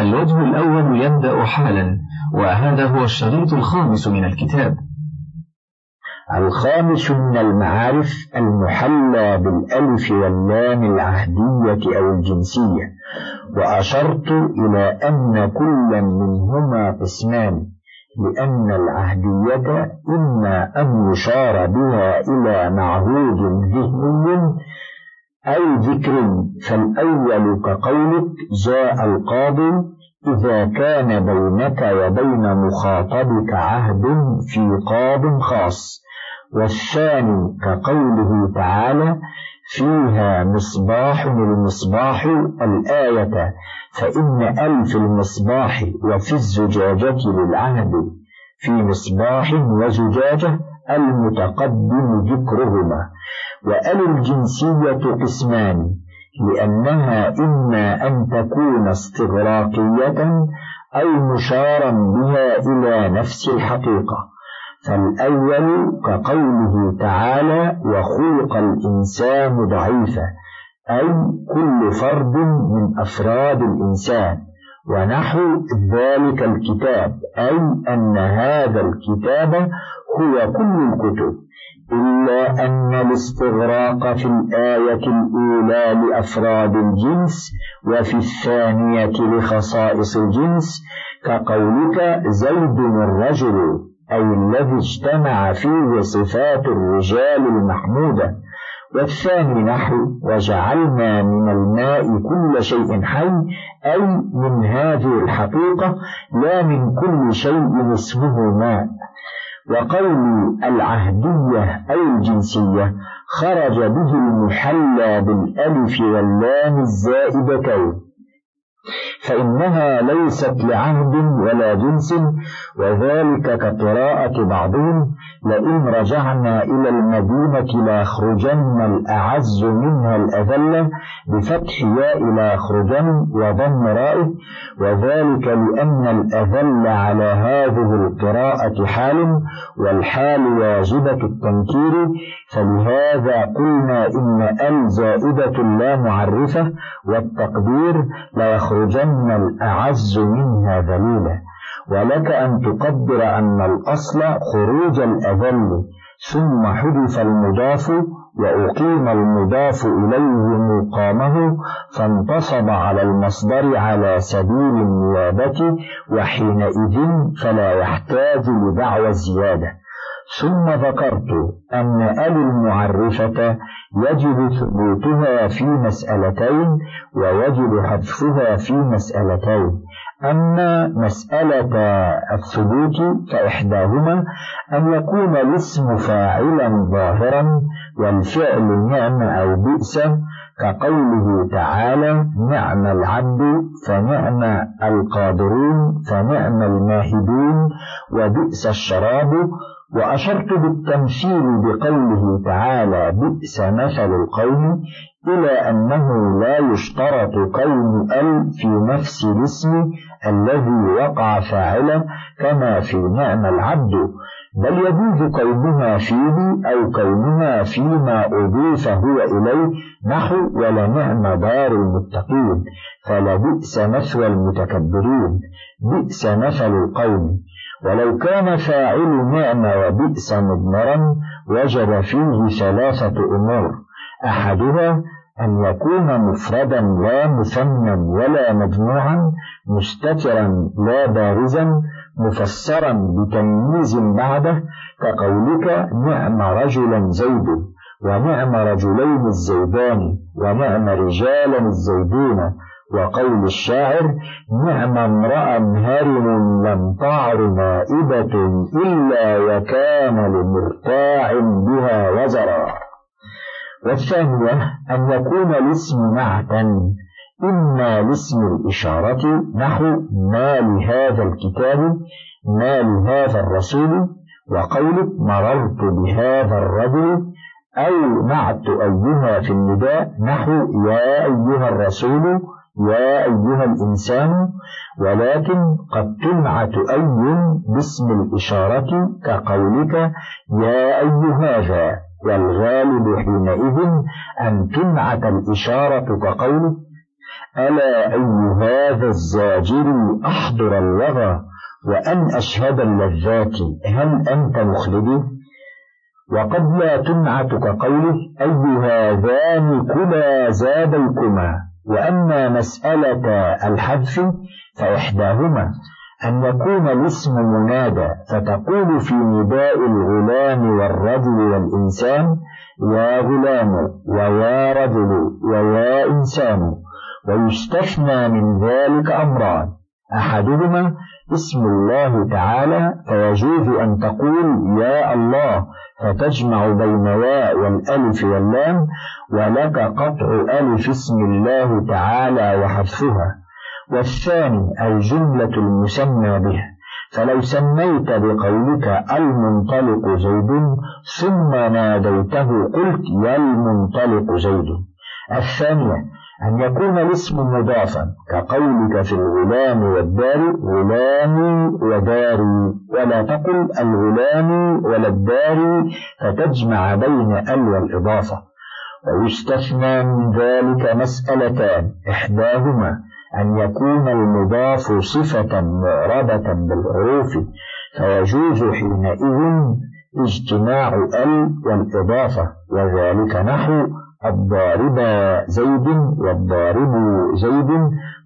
الوجه الأول يبدأ حالا وهذا هو الشريط الخامس من الكتاب. الخامس من المعارف المحلى بالألف واللام العهدية أو الجنسية وأشرت إلى أن كل منهما قسمان لأن العهدية إما أن يشار بها إلى معهود ذهني أي ذكر فالأول كقولك جاء القاضي إذا كان بينك وبين مخاطبك عهد في قاض خاص والثاني كقوله تعالى فيها مصباح المصباح الآية فإن ألف المصباح وفي الزجاجة للعهد. في مصباح وزجاجة المتقدم ذكرهما. وأل الجنسية قسمان لأنها إما أن تكون استغراقية أو مشارا بها إلى نفس الحقيقة. فالأول كقوله تعالى وخلق الإنسان ضعيفا أي كل فرد من أفراد الإنسان. ونحو ذلك الكتاب أي أن هذا الكتاب هو كل الكتب. إلا أن الاستغراق في الآية الأولى لأفراد الجنس وفي الثانية لخصائص الجنس كقولك زيد الرجل أي الذي اجتمع فيه صفات الرجال المحمودة. والثاني نحو وجعلنا من الماء كل شيء حي أي من هذه الحقيقة لا من كل شيء اسمه ماء. وقول العهدية أو الجنسية خرج به المحلى بالألف واللام الزائدتين. فإنها ليست لعهد ولا جنس وذلك كقراءة بعضهم لئن رجعنا إلى المدينة ليخرجن الأعز منها الأذل بفتح ياء ليخرجن وضم رائه وذلك لأن الأذل على هذه القراءة حال والحال واجبة التنكير فلهذا قلنا إن ال زائدة لا معرفة والتقدير ليخرجن الأعز منها ذليلا ولك أن تقدر أن الأصل خروج الأذل ثم حدث المضاف وأقيم المضاف إليه مقامه فانتصب على المصدر على سبيل النيابة وحينئذ فلا يحتاج لدعوى الزيادة. ثم ذكرت أن أل المعرفة يجب ثبوتها في مسألتين ويجب حذفها في مسألتين. أما مسألة الثبوت فإحداهما أن يكون الاسم فاعلا ظاهرا والفعل نعم أو بئس كقوله تعالى نعم العبد فنعم القادرون فنعم الماهدون وبئس الشراب وأشرت بالتمثيل بقوله تعالى بئس مثل القوم إلى أنه لا يشترط كون أل في نفس الاسم الذي وقع فاعلا كما في نعم العبد. بل يجوز كونها فيه أو كونها فيما أضيف هو إليه نحو ولنعم دار المتقين. فلبئس مثوى المتكبرين. بئس مثل القوم. ولو كان فاعل نعم وبئس مضمرا وجب فيه ثلاثة أمور. أحدها أن يكون مفردا لا مثنى ولا مجموعا مستترا لا بارزا مفسرا بتمييز بعده كقولك نعم رجلا زيد ونعم رجلين الزيدان ونعم رجالا الزيدون. وقول الشاعر نعم امرأ هرم لم تعر نائبة إلا وكان لمرتاع بها وزرا. والثانية أن يكون الاسم نعتا إما لاسم الإشارة نحو ما لهذا الكتاب ما لهذا الرسول وقولك مررت بهذا الرجل أو نعت أيها في النداء نحو يا أيها الرسول يا أيها الإنسان ولكن قد تنعت أي باسم الإشارة كقولك يا أي هذا والغالب حينئذ أن تنعت الإشارة كقولك. ألا أي هذا الزاجر أحضر الوغى وأن أشهد اللذات هل أنت مخلدي وقد لا تنعت كقوله أي هذان كلا زاديكما. وأما مسألة الحذف فإحداهما أن يكون الاسم منادى فتقول في نداء الغلام والرجل والإنسان يا غلام ويا رجل ويا إنسان ويستثنى من ذلك أمران. أحدهما اسم الله تعالى فيجوز أن تقول يا الله فتجمع بين ياء والألف واللام ولك قطع ألف اسم الله تعالى وحذفها. والثاني الجملة المسمى به فلو سميت بقولك المنطلق زيد ثم ناديته قلت يا المنطلق زيد. الثانية أن يكون الاسم مضافا كقولك في الغلام والدار غلامي وداري ولا تقل الغلام ولا الدار فتجمع بين ال والإضافة. ويستثنى من ذلك مسألتان. إحداهما أن يكون المضاف صفة معربة بالحروف فيجوز حينئذ اجتماع ال والإضافة وذلك نحو الضارب زيد والضارب زيد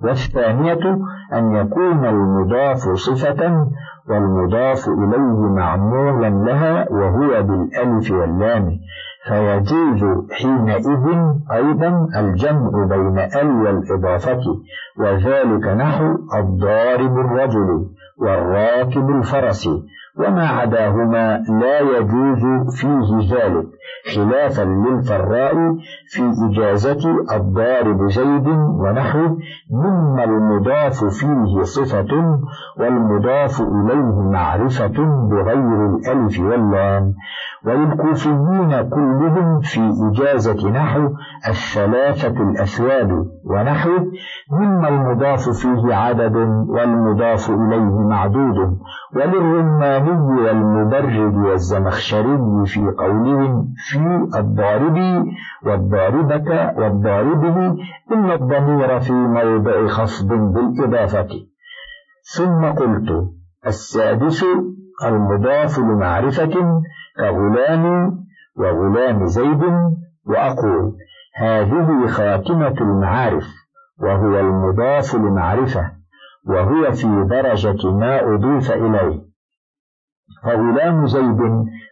والثانية أن يكون المضاف صفة والمضاف إليه معمولا لها وهو بالألف واللام. فيجوز حينئذ أيضا الجمع بين ال والإضافة وذلك نحو الضارب الرجل والراكب الفرس وما عداهما لا يجوز فيه ذلك. خلافا للفراء في إجازة الضارب زيد ونحوه مما المضاف فيه صفة والمضاف إليه معرفة بغير الألف واللام. وللكوفيين كلهم في إجازة نحو الثلاثة الأثواب ونحوه مما المضاف فيه عدد والمضاف إليه معدود. وللرماني والمبرد والزمخشري في قولهم في الضارب والضاربة والضاربه إن الضمير في موضع خفض بالإضافة. ثم قلت السادس المضاف لمعرفة كغلام وغلام زيد وأقول هذه خاتمة المعارف وهو المضاف لمعرفة وهو في درجة ما أضيف إليه. فغلام زيد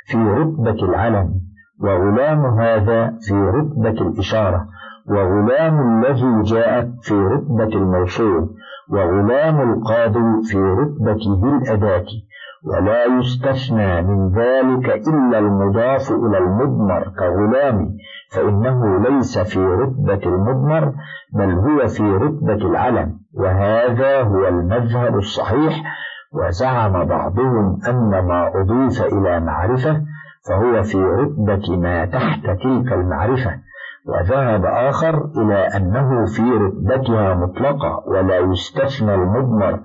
في رتبة العلم وغلام هذا في رتبة الإشارة وغلام الذي جاءت في رتبة الموصول وغلام القاضي في رتبة ذي الأداة ولا يستثنى من ذلك إلا المضاف إلى المضمر كغلام فإنه ليس في رتبة المضمر بل هو في رتبة العلم وهذا هو المذهب الصحيح وزعم بعضهم أن ما أضيف إلى معرفة فهو في رتبة ما تحت تلك المعرفة وذهب آخر إلى أنه في رتبتها مطلقة ولا يستثنى المضمر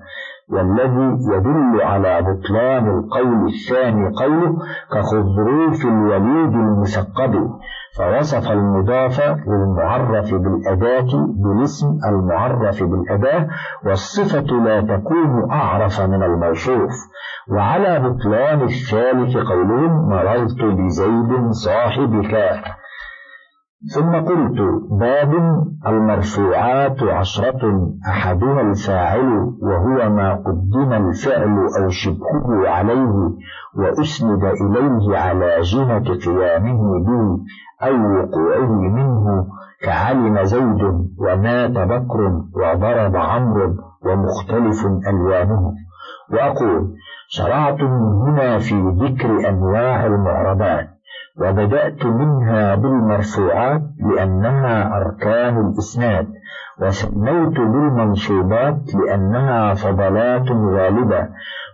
والذي يدل على بطلان القول الثاني قوله كخضروف الوليد المثقب فوصف المضاف للمعرف بالأداة بالاسم المعرف بالأداة والصفة لا تكون أعرف من الموصوف. وعلى بطلان الثالث قولهم مررت بزيد صاحبك. ثم قلت باب المرفوعات عشرة أحدها الفاعل وهو ما قدم الفعل أو شبهه عليه وأسند إليه على جهة قيامه به أو وقوعه منه كعلم زيد ومات بكر وضرب عمرو ومختلف ألوانه. وأقول شرعت هنا في ذكر أنواع المعربات. وبدأت منها بالمرفوعات لأنها أركان الإسناد وسميت بالمنصوبات لأنها فضلات غالبة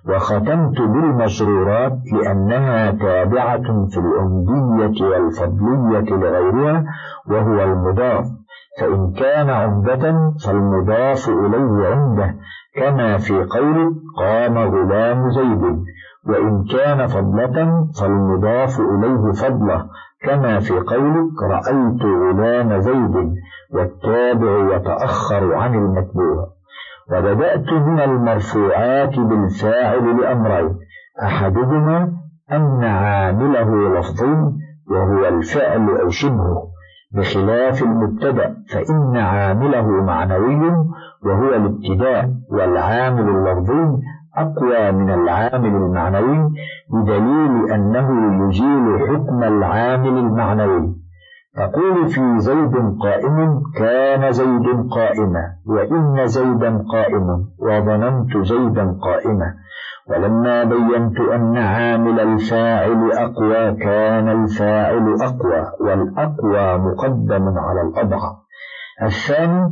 وختمت بالمسرورات لأنها تابعة في الأمدية والفضلية لغيرها وهو المضاف. فإن كان عمدة فالمضاف إليه عمدة كما في قوله قام غلام زيد. وإن كان فضلة فالمضاف إليه فضلة كما في قولك رأيت غلام زيد والتابع يتأخر عن المتبوع. وبدأت من المرفوعات بالفاعل لأمرين أحدهما أن عامله لفظي وهو الفعل أو شبهه بخلاف المبتدأ فإن عامله معنوي وهو الابتداء والعامل اللفظي أقوى من العامل المعنوي بدليل أنه يزيل حكم العامل المعنوي. تقول في زيد قائم كان زيد قائما وإن زيدا قائم وظننت زيدا قائما. ولما بينت أن عامل الفاعل أقوى كان الفاعل أقوى والأقوى مقدم على الأضعف. الثاني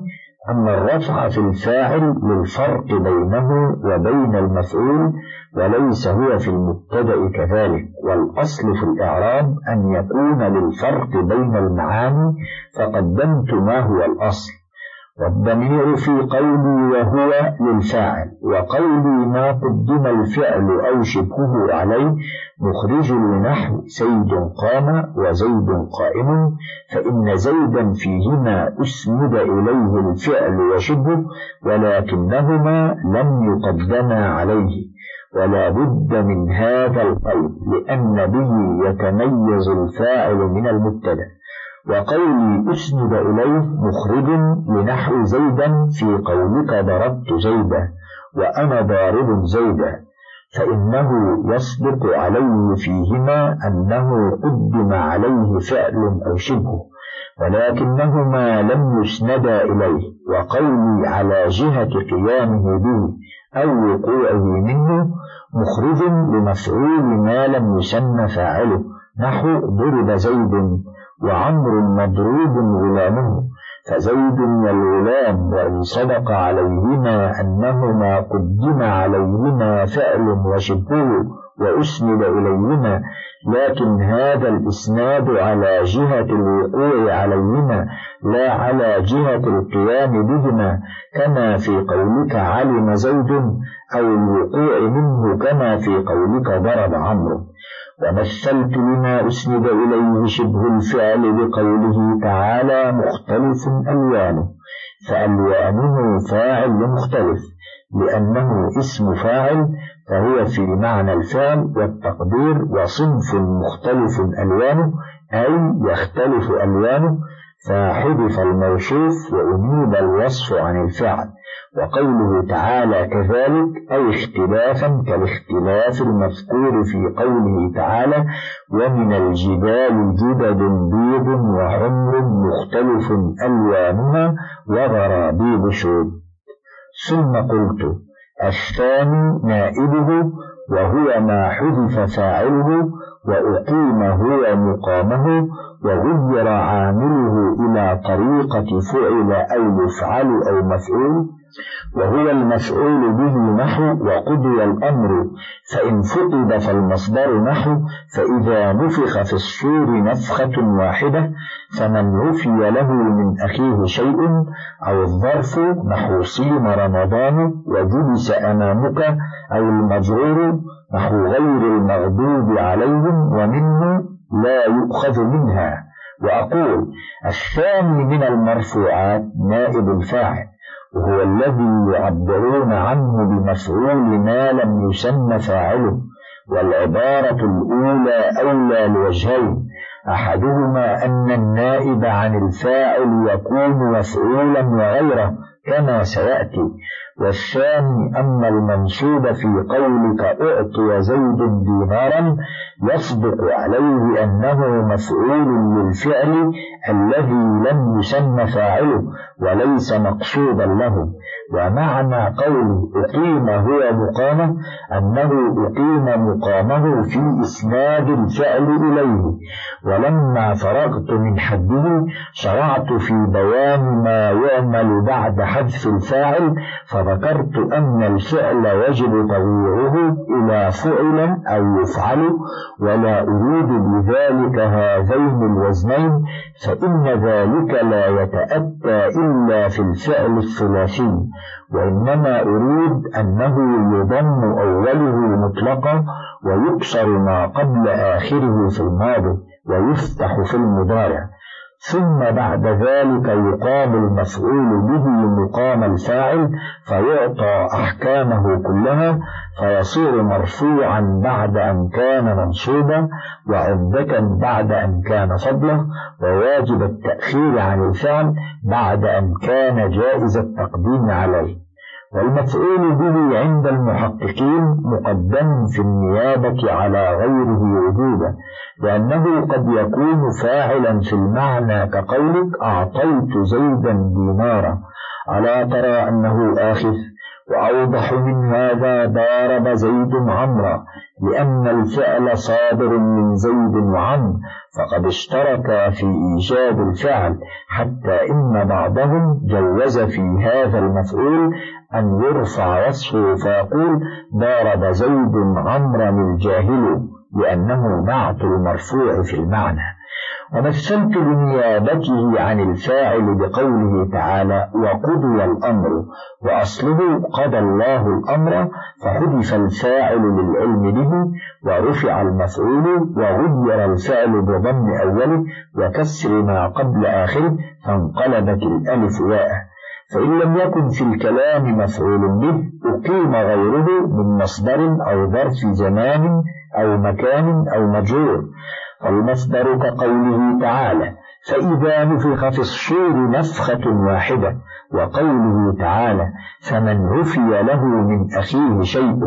أما الرفع في الفاعل للفرق بينه وبين المفعول وليس هو في المبتدأ كذلك. والأصل في الإعراب أن يكون للفرق بين المعاني فقدمت ما هو الأصل. والضمير في قولي وهو للفاعل وقولي ما قدم الفعل أو شبهه عليه مخرج لنحو زيد قام وزيد قائم فإن زيدا فيهما أسند إليه الفعل وشبهه ولكنهما لم يقدما عليه ولا بد من هذا القيد لأن به يتميز الفاعل من المبتدأ. وقولي أسند إليه مخرج لنحو زيدا في قولك ضربت زيدا وأنا ضارب زيدا فإنه يصدق عليه فيهما أنه قدم عليه فعل أو شبه ولكنهما لم يسندا إليه وقولي على جهة قيامه به أو وقوعه منه مخرج لمفعول ما لم يسن فاعله نحو ضرب زيد وعمر مضروب غلامه فزيد والغلام وإن صدق عليهما أنهما قدم عليهما فعل وشبهه وأسند إليهما لكن هذا الإسناد على جهة الوقوع عليهما لا على جهة القيام بهما كما في قولك علم زيد أو الوقوع منه كما في قولك ضرب عمرو. ومثلت لما أسند إليه شبه الفعل بقوله تعالى مختلف ألوانه فألوانه فاعل مختلف لأنه اسم فاعل فهو في معنى الفعل والتقدير وصنف مختلف ألوانه أي يختلف ألوانه فحذف الموصوف وأنيب الوصف عن الفعل. وقوله تعالى كذلك أي اختلافا كالاختلاف المذكور في قوله تعالى ومن الجبال جدد بيض وحمر مختلف ألوانها وغرابيب سود ثم قلت الثاني نائبه وهو ما حذف فاعله وأقيم هو مقامه وغير عامله إلى طريقة فعل أو يفعل أو مفعول. وهو المفعول به نحو وقضي الأمر فإن فقد فالمصدر نحو فإذا نفخ في الصور نفخة واحدة فمن عفي له من أخيه شيء أو الظرف نحو صيم رمضان وجلس أمامك أو المجرور نحو غير المغضوب عليهم ومنه لا يؤخذ منها. وأقول الثاني من المرفوعات نائب الفاعل. وهو الذي يعبرون عنه بمفعول ما لم يسن فاعله والعبارة الأولى أولى لوجهين. أحدهما أن النائب عن الفاعل يكون مفعولا وغيره كما سيأتي. والثاني أن المنصوب في قولك أعطي زيد دينارا يصدق عليه أنه مفعول للفعل الذي لم يسم فاعله وليس مقصودا له. ومعنى قول أقيم هو مقامه أنه أقيم مقامه في إسناد الفعل إليه. ولما فرغت من حده شرعت في بيان ما يعمل بعد حذف الفاعل فذكرت أن الفعل يجب تغييره إلى فعل أو يفعل ولا أريد بذلك هذين الوزنين فإن ذلك لا يتأتى إلا في الفعل الثلاثي. وإنما أريد أنه يضم أوله مطلقا ويكسر ما قبل آخره في الماضي ويفتح في المضارع. ثم بعد ذلك يقام المفعول به مقام الفاعل فيعطى أحكامه كلها فيصير مرفوعا بعد أن كان منصوبا وعمدة بعد أن كان فضله وواجب التأخير عن الفعل بعد أن كان جائز التقديم عليه. والمفعول به عند المحققين مقدم في النيابة على غيره وجودا لأنه قد يكون فاعلا في المعنى كقولك أعطيت زيدا دينارا. ألا ترى أنه آخذ؟ وأوضح من هذا ضارب زيد عمرا. لأن الفعل صادر من زيد وعمر فقد اشترك في إيجاد الفعل حتى إن بعضهم جوز في هذا المفعول أن يرفع وصفه فيقول ضارب زيد عمرا الجاهل لأنه نعت المرفوع في المعنى. ومثلت بنيابته عن الفاعل بقوله تعالى وقضي الأمر وأصله قضى الله الأمر فحذف الفاعل للعلم به ورفع المفعول وغير الفعل بضم أوله وكسر ما قبل آخره فانقلبت الألف ياء فإن لم يكن في الكلام مفعول به أقيم غيره من مصدر أو ظرف زمان أو مكان أو مجرور. والمصدر كقوله تعالى فإذا نفخ في الصور نفخة واحدة وقوله تعالى فمن عفي له من أخيه شيء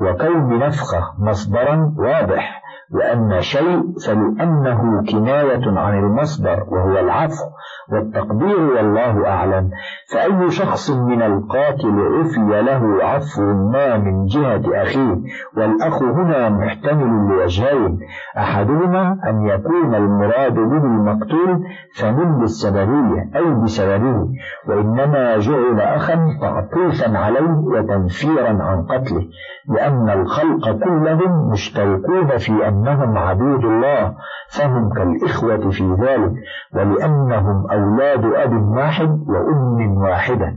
وكون نفخة مصدرا واضح. وأما شيء فلأنه كناية عن المصدر وهو العفو والتقدير والله أعلم. فأي شخص من القاتل عفي له عفو ما من جهة أخيه؟ والأخ هنا محتمل لوجهين أحدهما أن يكون المراد به المقتول فمن بالسببية أي بسببه وإنما جعل أخا تعطيفا عليه وتنفيرا عن قتله لأن الخلق كلهم مشتركون في أنهم عبيد الله فهم كالإخوة في ذلك ولأنهم أولاد أب واحد وأم واحدة.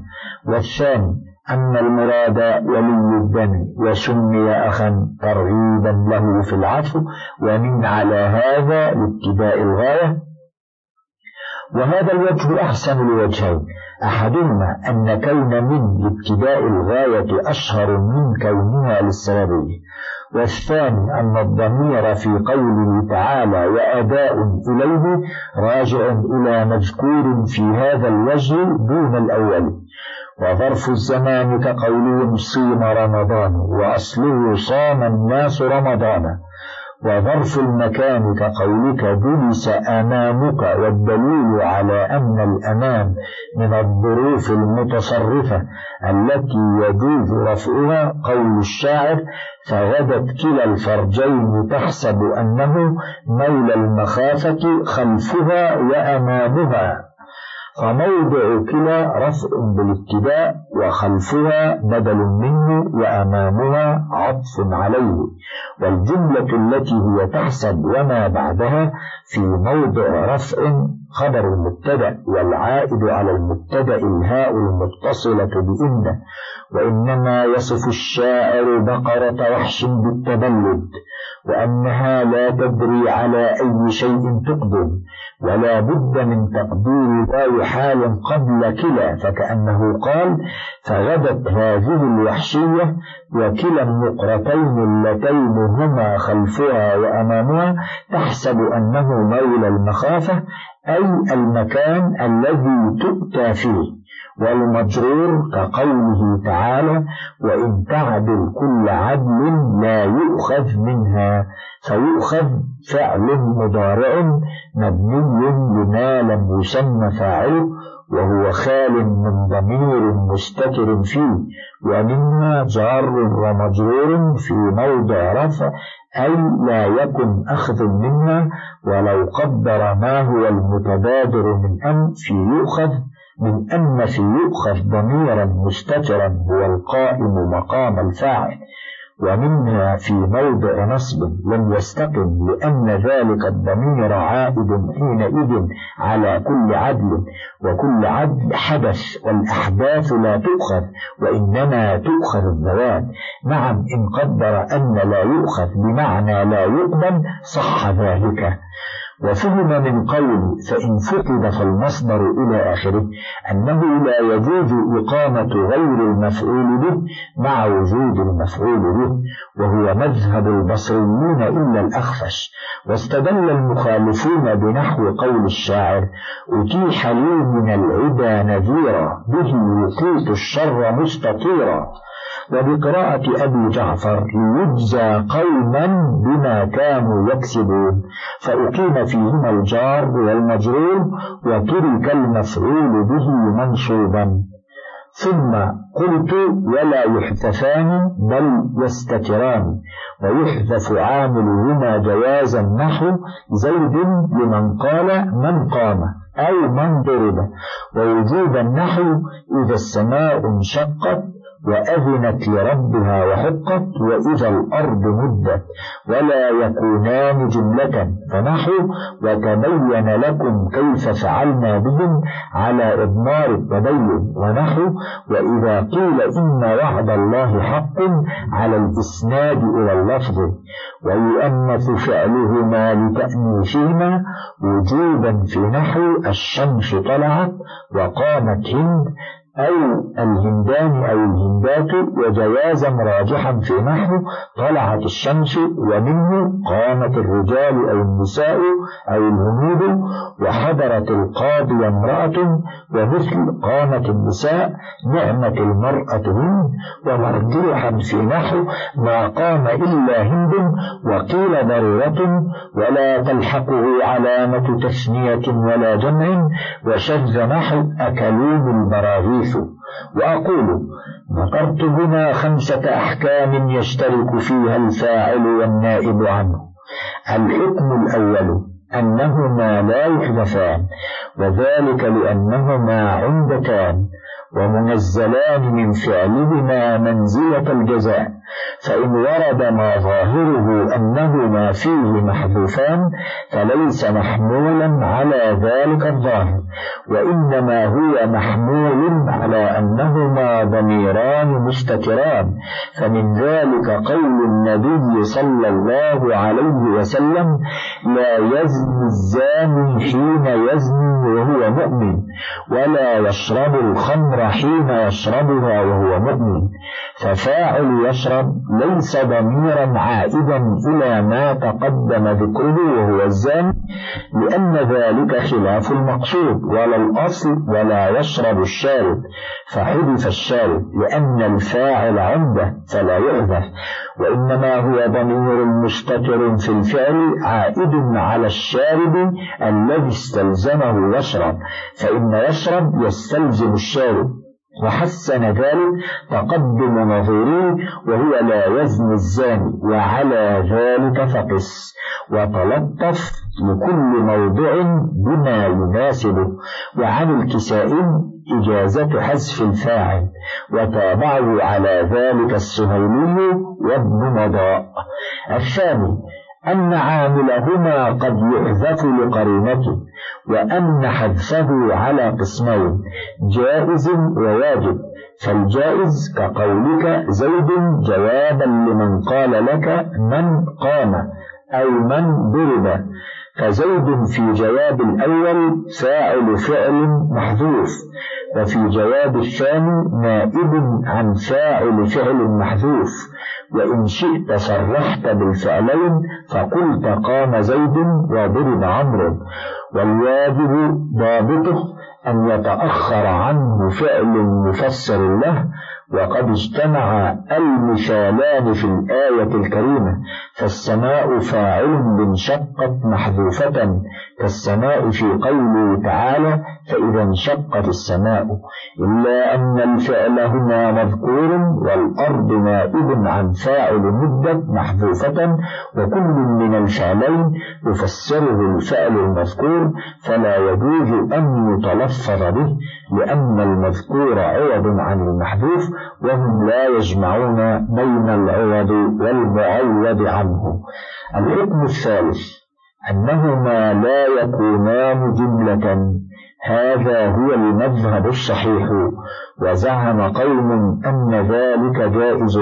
والثاني أن المراد ولي الدم وسمي أخا ترغيبا له في العفو ومن على هذا لابتداء الغاية. وهذا الوجه أحسن الوجهين أحدهما أن كون من لابتداء الغاية أشهر من كونها للسببية والثاني أن الضمير في قوله تعالى وأداء إليه راجع إلى مذكور في هذا الوجه دون الأول. وظرف الزمان كقولهم صيم رمضان وأصله صام الناس رمضان. وظرف المكان كقولك جلس أمامك والدليل على أن الأمام من الظروف المتصرفة التي يجوز رفعها قول الشاعر فغدت كلا الفرجين تحسب أنه مولى المخافة خلفها وأمامها. فموضع كلا رفع بالابتداء وخلفها بدل منه وأمامها عطف عليه. والجملة التي هي تحسب وما بعدها في موضع رفع خبر المبتدأ والعائد على المبتدأ الهاء المتصلة بإن وإنما يصف الشاعر بقرة وحش بالتبلد وأنها لا تدري على أي شيء تقدم. ولا بد من تقدير ذا حال قبل كلا فكأنه قال فغدت هذه الوحشية وكلا النقرتين اللتين هما خلفها وأمامها تحسب أنه مولى المخافة أي المكان الذي تؤتى فيه. والمجرور كقوله تعالى وإن تعدل كل عدل لا يؤخذ منها فيؤخذ فعل مضارع مبني لما لم يسمى فاعله وهو خال من ضمير مستتر فيه ومنها جار ومجرور في موضع رفع أي لا يكن أخذ منها ولو قدر ما هو المتبادر من أن في يؤخذ من أن في يؤخذ ضميرا مستترا هو القائم مقام الفاعل ومنها في موضع نصب لم يستقم لأن ذلك الضمير عائد حينئذ على كل عدل وكل عدل حدث والأحداث لا تؤخذ وإنما تؤخذ الذوات نعم إن قدر أن لا يؤخذ بمعنى لا يقبل صح ذلك. وفهم من قول فإن فقد فالمصدر إلى آخره أنه لا يجوز إقامة غير المفعول به مع وجود المفعول به وهو مذهب البصريين إلا الأخفش. واستدل المخالفون بنحو قول الشاعر أتيح لي من العدا نذيرا به يقيت الشر مستطيرا. وبقراءة أبي جعفر ليجزى قوما بما كانوا يكسبون. فأقيم فيهما الجار والمجرور وترك المفعول به منصوبا. ثم قلت ولا يحذفان بل يستتران. ويحذف عاملهما جوازا نحو زيد لمن قال من قام أو من ضرب. ووجوبا نحو إذا السماء انشقت وأذنت لربها وحقت وإذا الأرض مدت ولا يكونان جملة فنحو وتبين لكم كيف فعلنا بهم على إضمار التبين ونحو وإذا قيل إن وعد الله حق على الإسناد إلى اللفظ ويؤنث فعلهما لتأنيثهما وجوبا في نحو الشمس طلعت وقامت هند أو الهندان أو الهندات وجوازا راجحا في نحو طلعت الشمس ومنه قامت الرجال أو النساء أو الهنود وحضرت القاضي امرأة ومثل قامت النساء نعمة المرأة هند ومرجوحا في نحو ما قام إلا هند وقيل ضرورة ولا تلحقه علامة تثنية ولا جمع وشذ نحو أكلوم البراغيث الحديث وأقول ذكرت هنا خمسة أحكام يشترك فيها الفاعل والنائب عنه. الحكم الأول أنهما لا يحدثان وذلك لأنهما عمدتان ومنزلان من فعلهما منزلة الجزاء. فإن ورد ما ظاهره أنهما فيه محذوفان فليس محمولا على ذلك الظاهر وإنما هو محمول على أنهما ضميران مستتران فمن ذلك قول النبي صلى الله عليه وسلم لا يزني الزاني حين يزني وهو مؤمن ولا يشرب الخمر حين يشربها وهو مؤمن ففاعل يشرب ليس ضميرا عائدا إلى ما تقدم ذكره وهو الزاني لأن ذلك خلاف المقصود ولا الأصل ولا يشرب الشارب. فحذف الشارب لأن الفاعل عنده فلا يحذف وإنما هو ضمير مستتر في الفعل عائد على الشارب الذي استلزمه يشرب. فإن يشرب يستلزم الشارب. وحسن ذلك تقدم نظيره وهو لا يزني الزاني وعلى ذلك فقس. وتلطف لكل موضع بما يناسبه وعن الكسائي إجازة حذف الفاعل. وتابعه على ذلك السهيلي وابن مضاء. الثاني أن عاملهما قد يحذف لقرينته وأن حذفه على قسمين جائز وواجب. فالجائز كقولك زيد جوابا لمن قال لك من قام أو من ضرب. فزيد في جواب الأول فاعل فعل محذوف وفي جواب الثاني نائب عن فاعل فعل محذوف وإن شئت صرحت بالفعلين فقلت قام زيد وضرب عمرو والواجب ضابطه أن يتأخر عنه فعل مفسر له وقد اجتمع المثالان في الآية الكريمة فالسماء فاعل بانشقت محذوفة كالسماء في قوله تعالى فإذا انشقت السماء إلا أن الفعل هنا مذكور والأرض نائب عن فاعل مدة محذوفة وكل من الفعلين يفسره الفعل المذكور فلا يجوز أن يتلفظ به لأن المذكور عوض عن المحذوف وهم لا يجمعون بين العوض والمعوض عنه. الحكم الثالث أنهما لا يكونان جملة. هذا هو المذهب الصحيح. وزعم قوم أن ذلك جائز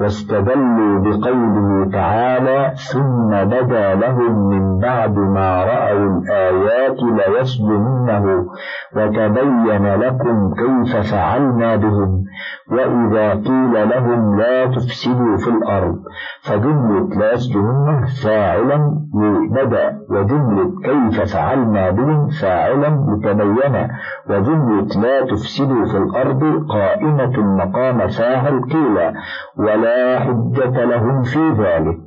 واستدلوا بقوله تعالى ثم بدا لهم من بعد ما رأوا الآيات ليسجننه وتبين لكم كيف فعلنا بهم وإذا قيل لهم لا تفسدوا في الأرض فجملة لا يسجننه فاعلا لبدأ وجملة كيف فعلنا بهم فاعلا لتبين وجملة لا تفسدوا في الأرض قائمة مقام فاعل قيل ولا حجة لهم في ذلك.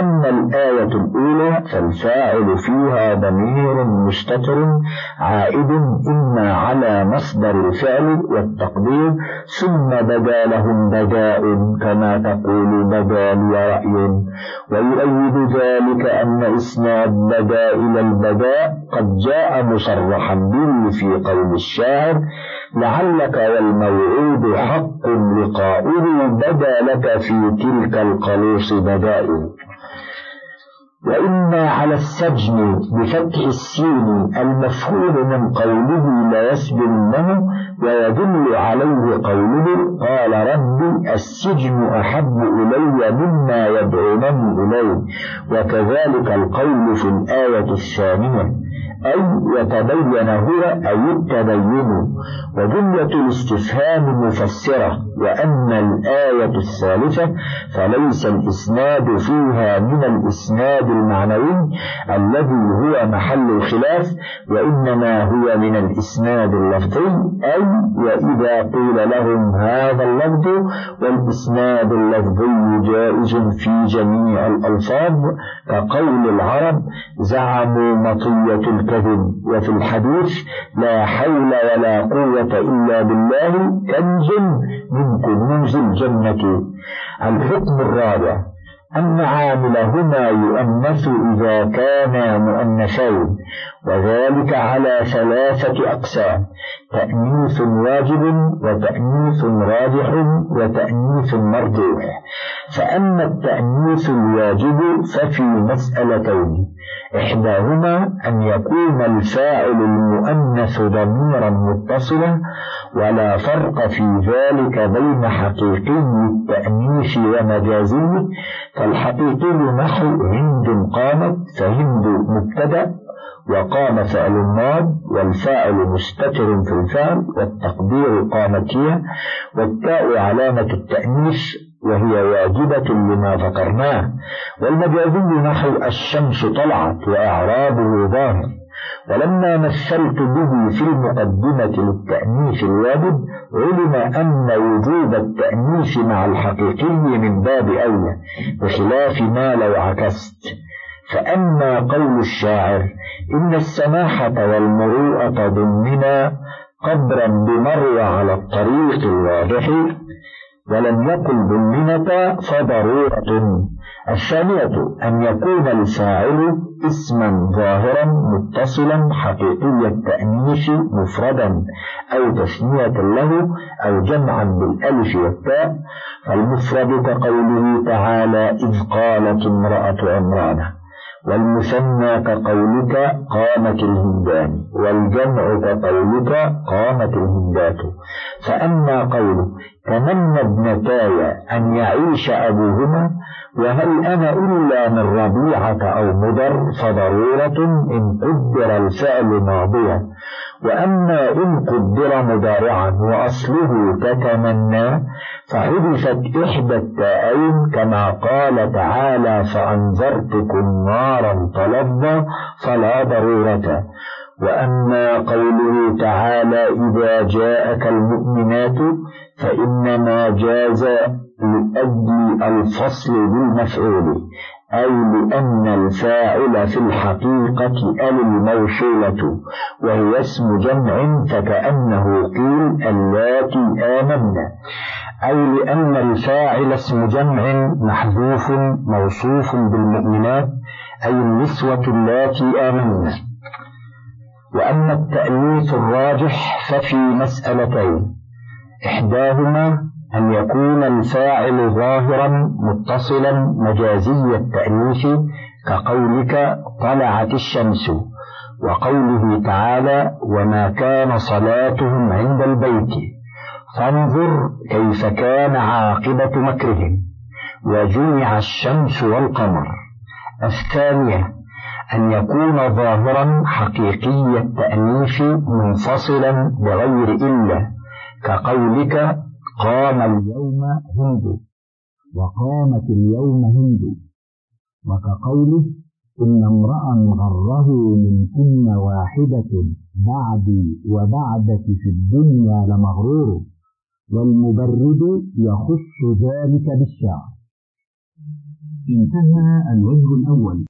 أما الآية الأولى فالفاعل فيها ضمير مستتر عائد إما على مصدر الفعل والتقدير ثم بدا لهم بداء كما تقول بدا لي رأي ويؤيد ذلك أن إسناد بدا إلى البداء قد جاء مصرحا به في قول الشاعر لعلك والموعود حق لقاؤه بدا لك في تلك القلوص بدائل وإما على السجن بفتح السين المفهوم من قوله لا يسجنه ويدل عليه قوله قال ربي السجن أحب إلي مما يدعونني إليه. وكذلك القول في الآية الثانية أي يتبين هو أي التبين. وجملة الاستفهام مفسرة وأما الآية الثالثة فليس الإسناد فيها من الإسناد المعنوي الذي هو محل الخلاف وإنما هو من الإسناد اللفظي أي وإذا قيل لهم هذا اللفظ والإسناد اللفظي جائز في جميع الألفاظ كقول العرب زعموا مطية الكذب وفي الحديث لا حول ولا قوة إلا بالله كنز من كنوز الجنة. الحكم الرابع أن عاملهما يؤنث إذا كانا مؤنثين. وذلك على ثلاثة أقسام تأنيث واجب وتأنيث راجح وتأنيث مرجوح. فأما التأنيث الواجب ففي مسألتين إحداهما أن يكون الفاعل المؤنث ضميرا متصلا ولا فرق في ذلك بين حقيقي التأنيث ومجازيه فالحقيقي نحو هند قامت فهند مبتدأ. وقام فعل ماض والفاعل مستتر في الفعل والتقدير قامت هي والتاء علامة التأنيث وهي واجبة لما ذكرناه. والمجازي نحو الشمس طلعت وأعرابه ظاهر. ولما مثلت به في المقدمة للتأنيث الواجب علم أن وجوب التأنيث مع الحقيقي من باب أولى بخلاف ما لو عكست. فأما قول الشاعر إن السماحة والمروءة ضمنا قبرا بمروى على الطريق الواضح ولم يقل ضمنة فضرورة الثانية أن يكون الفاعل اسما ظاهرا متصلا حقيقي التأنيث مفردا أو تثنية له أو جمعا بالألف والتاء. فالمفرد كقوله تعالى إذ قالت امرأة عمران والمثنى كقولك قامت الهندان والجمع كقولك قامت الهندات. فأما قوله تمنى ابنتاي أن يعيش أبوهما وهل أنا إلا من ربيعة أو مضر فضرورة إن قدر الفعل ماضيا وأما إن قدر مضارعا وأصله تتمنى فحذفت إحدى التائين كما قال تعالى فأنذرتكم نارا تلظى فلا ضرورة. وأما قوله تعالى إذا جاءك المؤمنات فإنما جاز لأجل الفصل بالمفعول أي لأن الفاعل في الحقيقة أل الموصولة وهي اسم جمع فكأنه قيل اللاتي آمنا أي لأن الفاعل اسم جمع محذوف موصوف بالمؤمنات أي النسوة اللاتي آمنا. وأما التأنيث الراجح ففي مسألتين إحداهما أن يكون الفاعل ظاهرا متصلا مجازي التأنيث كقولك طلعت الشمس وقوله تعالى وما كان صلاتهم عند البيت فانظر كيف كان عاقبة مكرهم. وجمع الشمس والقمر. الثانية أن يكون ظاهرا حقيقي التأنيث منفصلا بغير إلا كقولك قام اليوم هند. وقامت اليوم هند. وكقوله إن امرأ غره منكن واحدة بعدي وبعدك في الدنيا لمغرور. والمبرد يخص ذلك بالشعر انتهى الوجه الأول.